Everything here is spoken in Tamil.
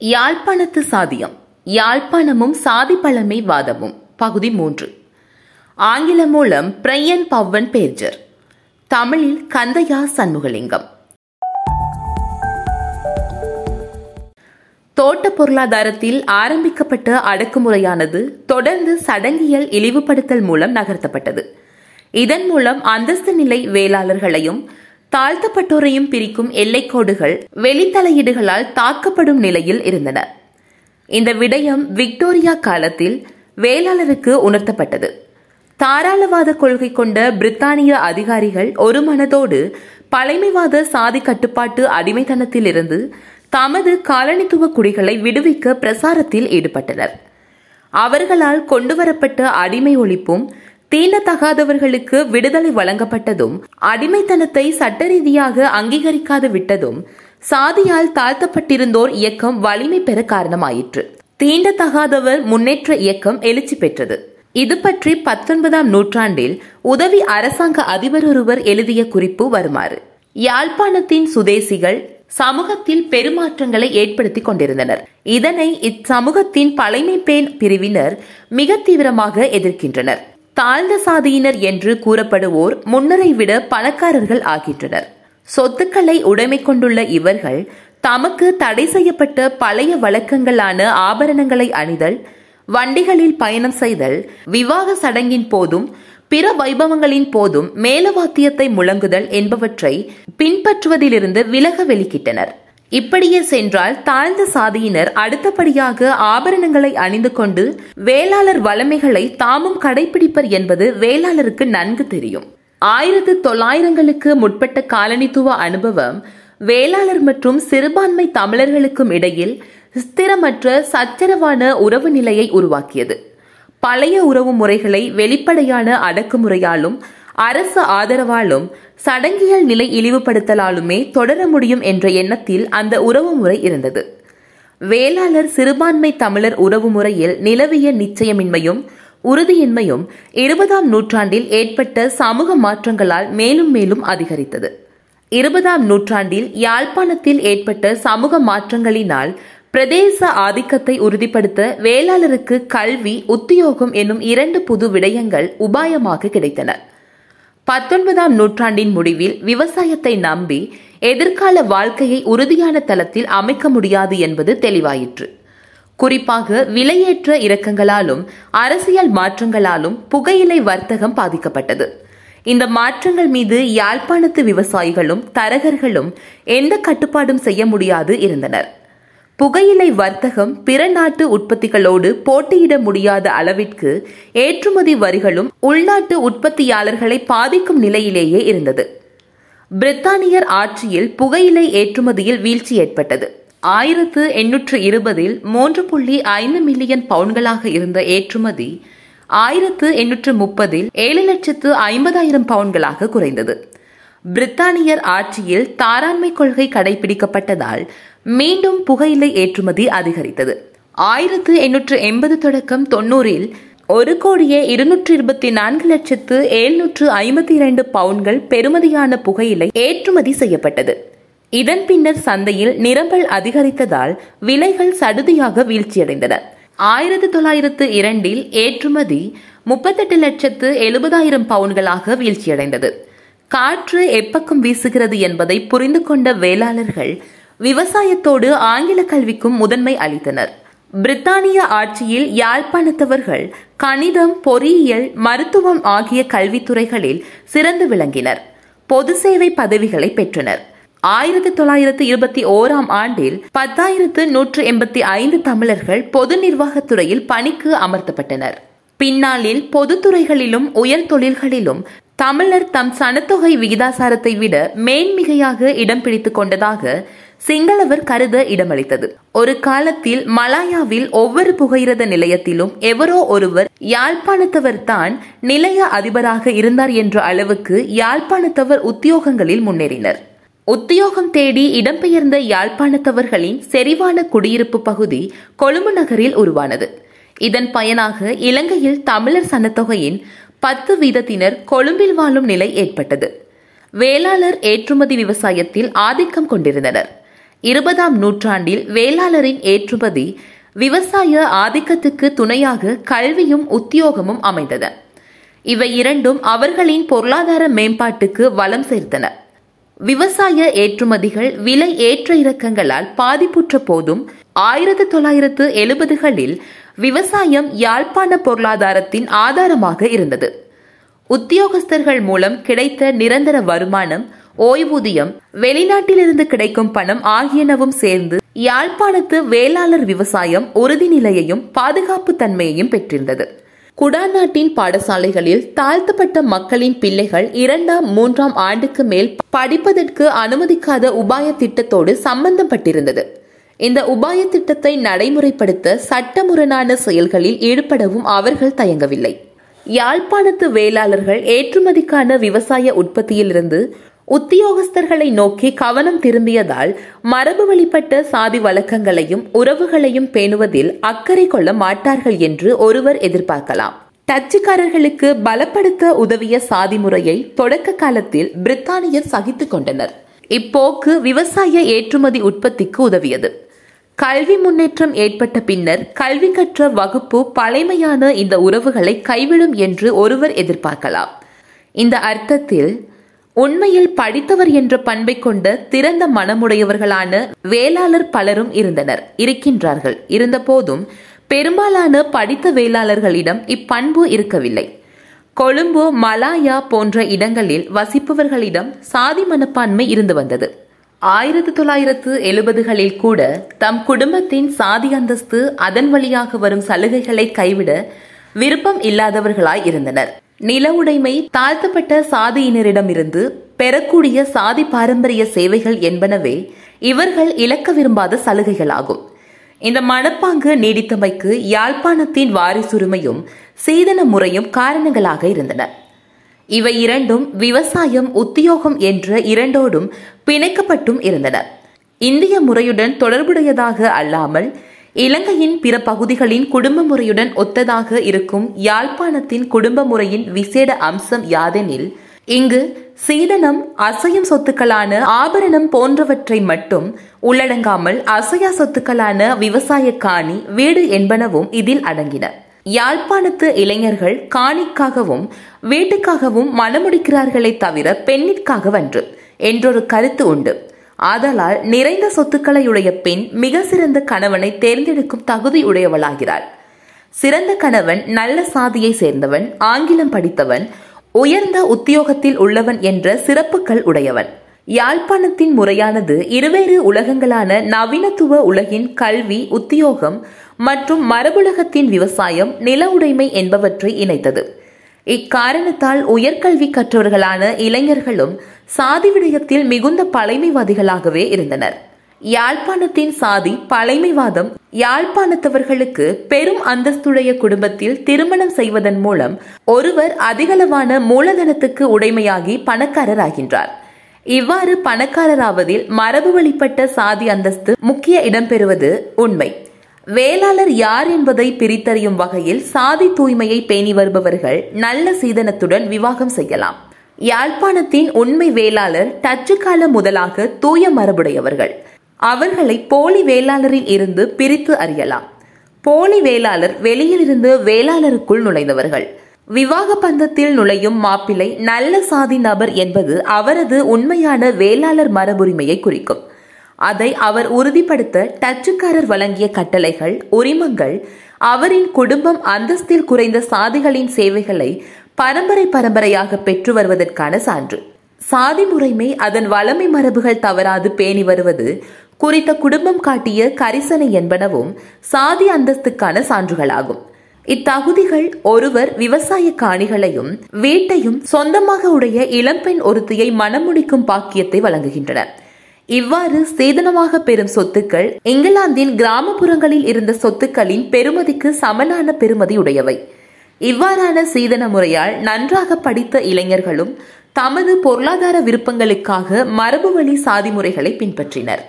யாழ்ப்பாணத்து சாதியம். யாழ்ப்பாணமும் சாதி பழமை வாதமும். பகுதி மூன்று. ஆங்கிலம் மூலம் பிரையன் பவன் பேர்ஜர். தமிழில் கந்தையா சண்முகலிங்கம். தோட்ட பொருளாதாரத்தில் ஆரம்பிக்கப்பட்ட அடக்குமுறையானது தொடர்ந்து சடங்கியல் இழிவுபடுத்தல் மூலம் நகர்த்தப்பட்டது. இதன் மூலம் அந்தஸ்து நிலை வேளாளர்களையும் தாழ்த்தப்பட்டோரையும் பிரிக்கும் எல்லைக்கோடுகள் வெளித்தலையீடுகளால் தாக்கப்படும் நிலையில் இருந்தன. இந்த விடயம் விக்டோரியா காலத்தில் வேளாளருக்கு உணர்த்தப்பட்டது. தாராளவாத கொள்கை கொண்ட பிரித்தானிய அதிகாரிகள் ஒரு மனதோடு பழமைவாத சாதி கட்டுப்பாட்டு அடிமைத்தனத்திலிருந்து தமது காலனித்துவ குடிகளை விடுவிக்க பிரசாரத்தில் ஈடுபட்டனர். அவர்களால் கொண்டுவரப்பட்ட அடிமை ஒழிப்பும் தீண்டத்தகாதவர்களுக்கு விடுதலை வழங்கப்பட்டதும் அடிமைத்தனத்தை சட்ட ரீதியாக அங்கீகரிக்காது விட்டதும் சாதியால் தாழ்த்தப்பட்டிருந்தோர் இயக்கம் வலிமை பெற காரணமாயிற்று. தீண்டத்தகாதவர் முன்னேற்ற இயக்கம் எழுச்சி பெற்றது. இது பற்றி பத்தொன்பதாம் நூற்றாண்டில் உதவி அரசாங்க அதிபர் ஒருவர் எழுதிய குறிப்பு வருமாறு. யாழ்ப்பாணத்தின் சுதேசிகள் சமூகத்தில் பெருமாற்றங்களை ஏற்படுத்திக் கொண்டிருந்தனர். இதனை இச்சமூகத்தின் பழைமை பேன் பிரிவினர் மிக தீவிரமாக எதிர்க்கின்றனர். தாழ்ந்த சாதியினர் என்று கூறப்படுவோர் முன்னரை விட பணக்காரர்கள் ஆகின்றனர். சொத்துக்களை உடைமை கொண்டுள்ள இவர்கள் தமக்கு தடை செய்யப்பட்ட பழைய வழக்கங்களான ஆபரணங்களை அணிதல் வண்டிகளில் பயணம் செய்தல் விவாக சடங்கின் போதும் பிற வைபவங்களின் போதும் மேலவாத்தியத்தை முழங்குதல் என்பவற்றை பின்பற்றுவதிலிருந்து விலக வெளிக்கிட்டனர். இப்படியே சென்றால் தாழ்ந்த சாதியினர் அடுத்தபடியாக ஆபரணங்களை அணிந்து கொண்டு வேளாளர் வளமைகளை தாமும் கடைபிடிப்பர் என்பது வேளாளருக்கு நன்கு தெரியும். ஆயிரத்து தொள்ளாயிரங்களுக்கு முற்பட்ட காலனித்துவ அனுபவம் வேளாளர் மற்றும் சிறுபான்மை தமிழர்களுக்கும் இடையில் ஸ்திரமற்ற சச்சரவான உறவு நிலையை உருவாக்கியது. பழைய உறவு முறைகளை வெளிப்படையான அடக்குமுறையாலும் அரசு ஆதரவாலும் சடங்கியல் நிலை இழிவுபடுத்தலாலுமே தொடர முடியும் என்ற எண்ணத்தில் அந்த உறவு முறை இருந்தது. வேளாளர் சிறுபான்மை தமிழர் உறவு முறையில் நிலவிய நிச்சயமின்மையும் உறுதியின்மையும் இருபதாம் நூற்றாண்டில் ஏற்பட்ட சமூக மாற்றங்களால் மேலும் மேலும் அதிகரித்தது. இருபதாம் நூற்றாண்டில் யாழ்ப்பாணத்தில் ஏற்பட்ட சமூக மாற்றங்களினால் பிரதேச ஆதிக்கத்தை உறுதிப்படுத்த வேளாளருக்கு கல்வி உத்தியோகம் என்னும் இரண்டு புது விடயங்கள் உபாயமாக கிடைத்தன. பத்தொன்பதாம் நூற்றாண்டின் முடிவில் விவசாயத்தை நம்பி எதிர்கால வாழ்க்கையை உறுதியான தளத்தில் அமைக்க முடியாது என்பது தெளிவாயிற்று. குறிப்பாக விலையேற்ற இறக்கங்களாலும் அரசியல் மாற்றங்களாலும் புகையிலை வர்த்தகம் பாதிக்கப்பட்டது. இந்த மாற்றங்கள் மீது யாழ்ப்பாணத்து விவசாயிகளும் தரகர்களும் எந்த கட்டுப்பாடும் செய்ய முடியாது இருந்தனர். புகையிலை வர்த்தகம் பிற நாட்டு உற்பத்திகளோடு போட்டியிட முடியாத அளவிற்கு ஏற்றுமதி வரிகளும் உள்நாட்டு உற்பத்தியாளர்களை பாதிக்கும் நிலையிலேயே இருந்தது. பிரித்தானியர் ஆட்சியில் புகையிலை ஏற்றுமதியில் வீழ்ச்சி ஏற்பட்டது. ஆயிரத்து எண்ணூற்று இருபதில் மூன்று புள்ளி ஐந்து மில்லியன் பவுன்களாக இருந்த ஏற்றுமதி ஆயிரத்து எண்ணூற்று முப்பதில் ஏழு லட்சத்து ஐம்பதாயிரம் பவுன்களாக குறைந்தது. பிரித்தானியர் ஆட்சியில் தாராண்மை கொள்கை கடைபிடிக்கப்பட்டதால் மீண்டும் புகையிலை ஏற்றுமதி அதிகரித்தது. ஆயிரத்து எண்ணூற்று எண்பது தொடக்கம் தொன்னூறில் ஒரு கோடியே இருநூற்று இருபத்தி நான்கு லட்சத்து எழுநூற்று ஐம்பத்தி இரண்டு பவுன்கள் பெறுமதியான புகையிலை ஏற்றுமதி செய்யப்பட்டது. இதன் பின்னர் சந்தையில் நிரம்பல் அதிகரித்ததால் விலைகள் சடுதியாக வீழ்ச்சியடைந்தன. ஆயிரத்தி தொள்ளாயிரத்து இரண்டில் ஏற்றுமதி முப்பத்தெட்டு லட்சத்து எழுபதாயிரம் பவுன்களாக வீழ்ச்சியடைந்தது. காற்று எப்பக்கம் வீசுகிறது என்பதை புரிந்து கொண்ட வேளாளர்கள் விவசாயத்தோடு ஆங்கில கல்விக்கும் முதன்மை அளித்தனர். பிரித்தானிய ஆட்சியில் யாழ்ப்பாணத்தவர்கள் கணிதம் பொறியியல் மருத்துவம் ஆகிய கல்வித்துறைகளில் சிறந்து விளங்கினர். பொது சேவை பதவிகளை பெற்றனர். ஆயிரத்தி தொள்ளாயிரத்தி இருபத்தி ஓராம் ஆண்டில் பத்தாயிரத்து நூற்று எண்பத்தி ஐந்து தமிழர்கள் பொது நிர்வாகத்துறையில் பணிக்கு அமர்த்தப்பட்டனர். பின்னாளில் பொதுத்துறைகளிலும் உயர் தொழில்களிலும் தமிழர் தம் சனத்தொகை விகிதாசாரத்தை விட மேன்மிகையாக இடம் பிடித்துக் கொண்டதாக சிங்களவர் கருத இடமளித்தது. ஒரு காலத்தில் மலாயாவில் ஒவ்வொரு புகையிரத நிலையத்திலும் எவரோ ஒருவர் யாழ்ப்பாணத்தவர் தான் நிலைய அதிபராக இருந்தார் என்ற அளவுக்கு யாழ்ப்பாணத்தவர் உத்தியோகங்களில் முன்னேறினர். உத்தியோகம் தேடி இடம்பெயர்ந்த யாழ்ப்பாணத்தவர்களின் செறிவான குடியிருப்பு பகுதி கொழும்பு நகரில் உருவானது. இதன் பயனாக இலங்கையில் தமிழர் சனத்தொகையின் பத்து வீதத்தினர் கொழும்பில் வாழும் நிலை ஏற்பட்டது. வேளாளர் ஏற்றுமதி விவசாயத்தில் ஆதிக்கம் கொண்டிருந்தனர். இருபதாம் நூற்றாண்டில் வேளாளரின் ஏற்றுமதி விவசாய ஆதிக்கத்துக்கு துணையாக கல்வியும் உத்தியோகமும் அமைந்தது. இவை இரண்டும் அவர்களின் பொருளாதார மேம்பாட்டுக்கு வளம் சேர்த்தன. விவசாய ஏற்றுமதிகள் விலை ஏற்ற இறக்கங்களால் பாதிப்புற்ற போதும் ஆயிரத்து தொள்ளாயிரத்து எழுபதுகளில் விவசாயம் யாழ்ப்பாண பொருளாதாரத்தின் ஆதாரமாக இருந்தது. உத்தியோகஸ்தர்கள் மூலம் கிடைத்த நிரந்தர வருமானம் ஓய்வூதியம் வெளிநாட்டிலிருந்து கிடைக்கும் பணம் ஆகியனவும் சேர்ந்து யாழ்ப்பாணத்து வேளாளர் விவசாயம் உறுதிநிலையையும் பாதுகாப்பு தன்மையையும் பெற்றிருந்தது. குடாநாட்டின் பாடசாலைகளில் தாழ்த்தப்பட்ட மக்களின் பிள்ளைகள் இரண்டாம் மூன்றாம் ஆண்டுக்கு மேல் படிப்பதற்கு அனுமதிக்காத உபாய திட்டத்தோடு சம்பந்தப்பட்டிருந்தது. இந்த உபாய திட்டத்தை நடைமுறைப்படுத்த சட்டமுரணான செயல்களில் ஈடுபடவும் அவர்கள் தயங்கவில்லை. யாழ்ப்பாணத்து வேளாளர்கள் ஏற்றுமதிக்கான விவசாய உற்பத்தியிலிருந்து உத்தியோகஸ்தர்களை நோக்கி கவனம் திரும்பியதால் மரபு வழிபட்ட சாதி வழக்கங்களையும் உறவுகளையும் பேணுவதில் அக்கறை கொள்ள மாட்டார்கள் என்று ஒருவர் எதிர்பார்க்கலாம். டச்சுக்காரர்களுக்கு பலப்படுத்த உதவிய சாதி முறையை தொடக்க காலத்தில் பிரித்தானியர் சகித்துக் கொண்டனர். இப்போக்கு விவசாய ஏற்றுமதி உற்பத்திக்கு உதவியது. கல்வி முன்னேற்றம் ஏற்பட்ட பின்னர் கல்வி கற்ற வகுப்பு பழைமையான இந்த உறவுகளை கைவிடும் என்று ஒருவர் எதிர்பார்க்கலாம். இந்த அர்த்தத்தில் உண்மையில் படித்தவர் என்ற பண்பை கொண்ட திறந்த மனமுடையவர்களான வேளாளர் பலரும் இருந்தனர் இருக்கின்றார்கள். இருந்தபோதும் பெரும்பாலான படித்த வேளாளர்களிடம் இப்பண்பு இருக்கவில்லை. கொழும்பு மலாயா போன்ற இடங்களில் வசிப்பவர்களிடம் சாதி மனப்பான்மை இருந்து வந்தது. ஆயிரத்தி தொள்ளாயிரத்து எழுபதுகளில் கூட தம் குடும்பத்தின் சாதி அந்தஸ்து அதன் வழியாக வரும் சலுகைகளை கைவிட விருப்பம் இல்லாதவர்களாய் இருந்தனர். நில உடைமை தாழ்த்தப்பட்ட சாதியினரிடமிருந்து பெறக்கூடிய சாதி பாரம்பரிய சேவைகள் என்பனவே இவர்கள் இழக்க விரும்பாத சலுகைகளாகும். இந்த மனப்பாங்கு நீடித்தமைக்கு யாழ்ப்பாணத்தின் வாரிசுரிமையும் சீதன முறையும் காரணங்களாக இருந்தன. இவை இரண்டும் விவசாயம் உத்தியோகம் என்ற இரண்டோடும் பிணைக்கப்பட்டும் இருந்தன. இந்திய முறையுடன் தொடர்புடையதாக அல்லாமல் இலங்கையின் பிற பகுதிகளின் குடும்ப முறையுடன் ஒத்ததாக இருக்கும் யாழ்ப்பாணத்தின் குடும்ப முறையின் விசேட அம்சம் யாதெனில் இங்கு சீதனம் அசையும் சொத்துக்களான ஆபரணம் போன்றவற்றை மட்டும் உள்ளடங்காமல் அசையா சொத்துக்களான விவசாய காணி வீடு என்பனவும் இதில் அடங்கின. யாழ்ப்பாணத்து இளைஞர்கள் காணிக்காகவும் வீட்டுக்காகவும் மனமுடிக்கிறார்களே தவிர பெண்ணிற்காகவன்று என்றொரு கருத்து உண்டு. ஆதலால் நிறைந்த சொத்துக்களையுடைய பெண் மிக சிறந்த கணவனை தேர்ந்தெடுக்கும் தகுதி உடையவளாகிறாள். சிறந்த கணவன் நல்ல சாதியை சேர்ந்தவன் ஆங்கிலம் படித்தவன் உயர்ந்த உத்தியோகத்தில் உள்ளவன் என்ற சிறப்புகள் உடையவன். யாழ்ப்பாணத்தின் முறையானது இருவேறு உலகங்களான நவீனத்துவ உலகின் கல்வி உத்தியோகம் மற்றும் மரபுலகத்தின் விவசாயம் நில உடைமை என்பவற்றை இணைத்தது. இக்காரணத்தால் உயர்கல்வி கற்றவர்களான இளைஞர்களும் சாதி விடயத்தில் மிகுந்த பழைமைவாதிகளாகவே இருந்தனர். யாழ்ப்பாணத்தின் சாதி பழைமைவாதம் யாழ்ப்பாணத்தவர்களுக்கு பெரும் அந்தஸ்துடைய குடும்பத்தில் திருமணம் செய்வதன் மூலம் ஒருவர் அதிகளவான மூலதனத்துக்கு உடைமையாகி பணக்காரராகின்றார். இவ்வாறு பணக்காரராவதில் மரபு வழிபட்ட சாதி அந்தஸ்து முக்கிய இடம்பெறுவது உண்மை. வேளாளர் யார் என்பதை பிரித்தறியும் வகையில் சாதி தூய்மையை பேணி வருபவர்கள் நல்ல சீதனத்துடன் விவாகம் செய்யலாம். யாழ்ப்பாணத்தின் உண்மை வேளாளர் டச்சு காலம் முதலாக தூய மரபுடையவர்கள். அவர்களை போலி வேளாளரில் இருந்து பிரித்து அறியலாம். போலி வேளாளர் வெளியிலிருந்து வேளாளருக்குள் நுழைந்தவர்கள். விவாக பந்தத்தில் நுழையும் மாப்பிள்ளை நல்ல சாதி நபர் என்பது அவரது உண்மையான வேளாளர் மரபுரிமையை குறிக்கும். அதை அவர் உறுதிப்படுத்த டச்சுக்காரர் வழங்கிய கட்டளைகள் உரிமங்கள் அவரின் குடும்பம் அந்தஸ்தில் குறைந்த சாதிகளின் சேவைகளை பரம்பரை பரம்பரையாக பெற்று வருவதற்கான சான்று. சாதி முறைமை அதன் வளமை மரபுகள் தவறாது பேணி வருவது குறித்த குடும்பம் காட்டிய கரிசனை என்பனவும் சாதி அந்தஸ்துக்கான சான்றுகளாகும். இத்தகுதிகள் ஒருவர் விவசாய காணிகளையும் வீட்டையும் சொந்தமாக உடைய இளம்பெண் ஒருத்தியை மனமுடிக்கும் பாக்கியத்தை வழங்குகின்றன. இவ்வாறு சேதனமாக பெறும் சொத்துக்கள் இங்கிலாந்தின் கிராமப்புறங்களில் இருந்த சொத்துக்களின் பெருமதிக்கு சமனான பெருமதி உடையவை. இவ்வாறான சீதன முறையால் நன்றாக படித்த இளைஞர்களும் தமது பொருளாதார விருப்பங்களுக்காக மரபுவழி சாதி முறைகளை பின்பற்றினர்.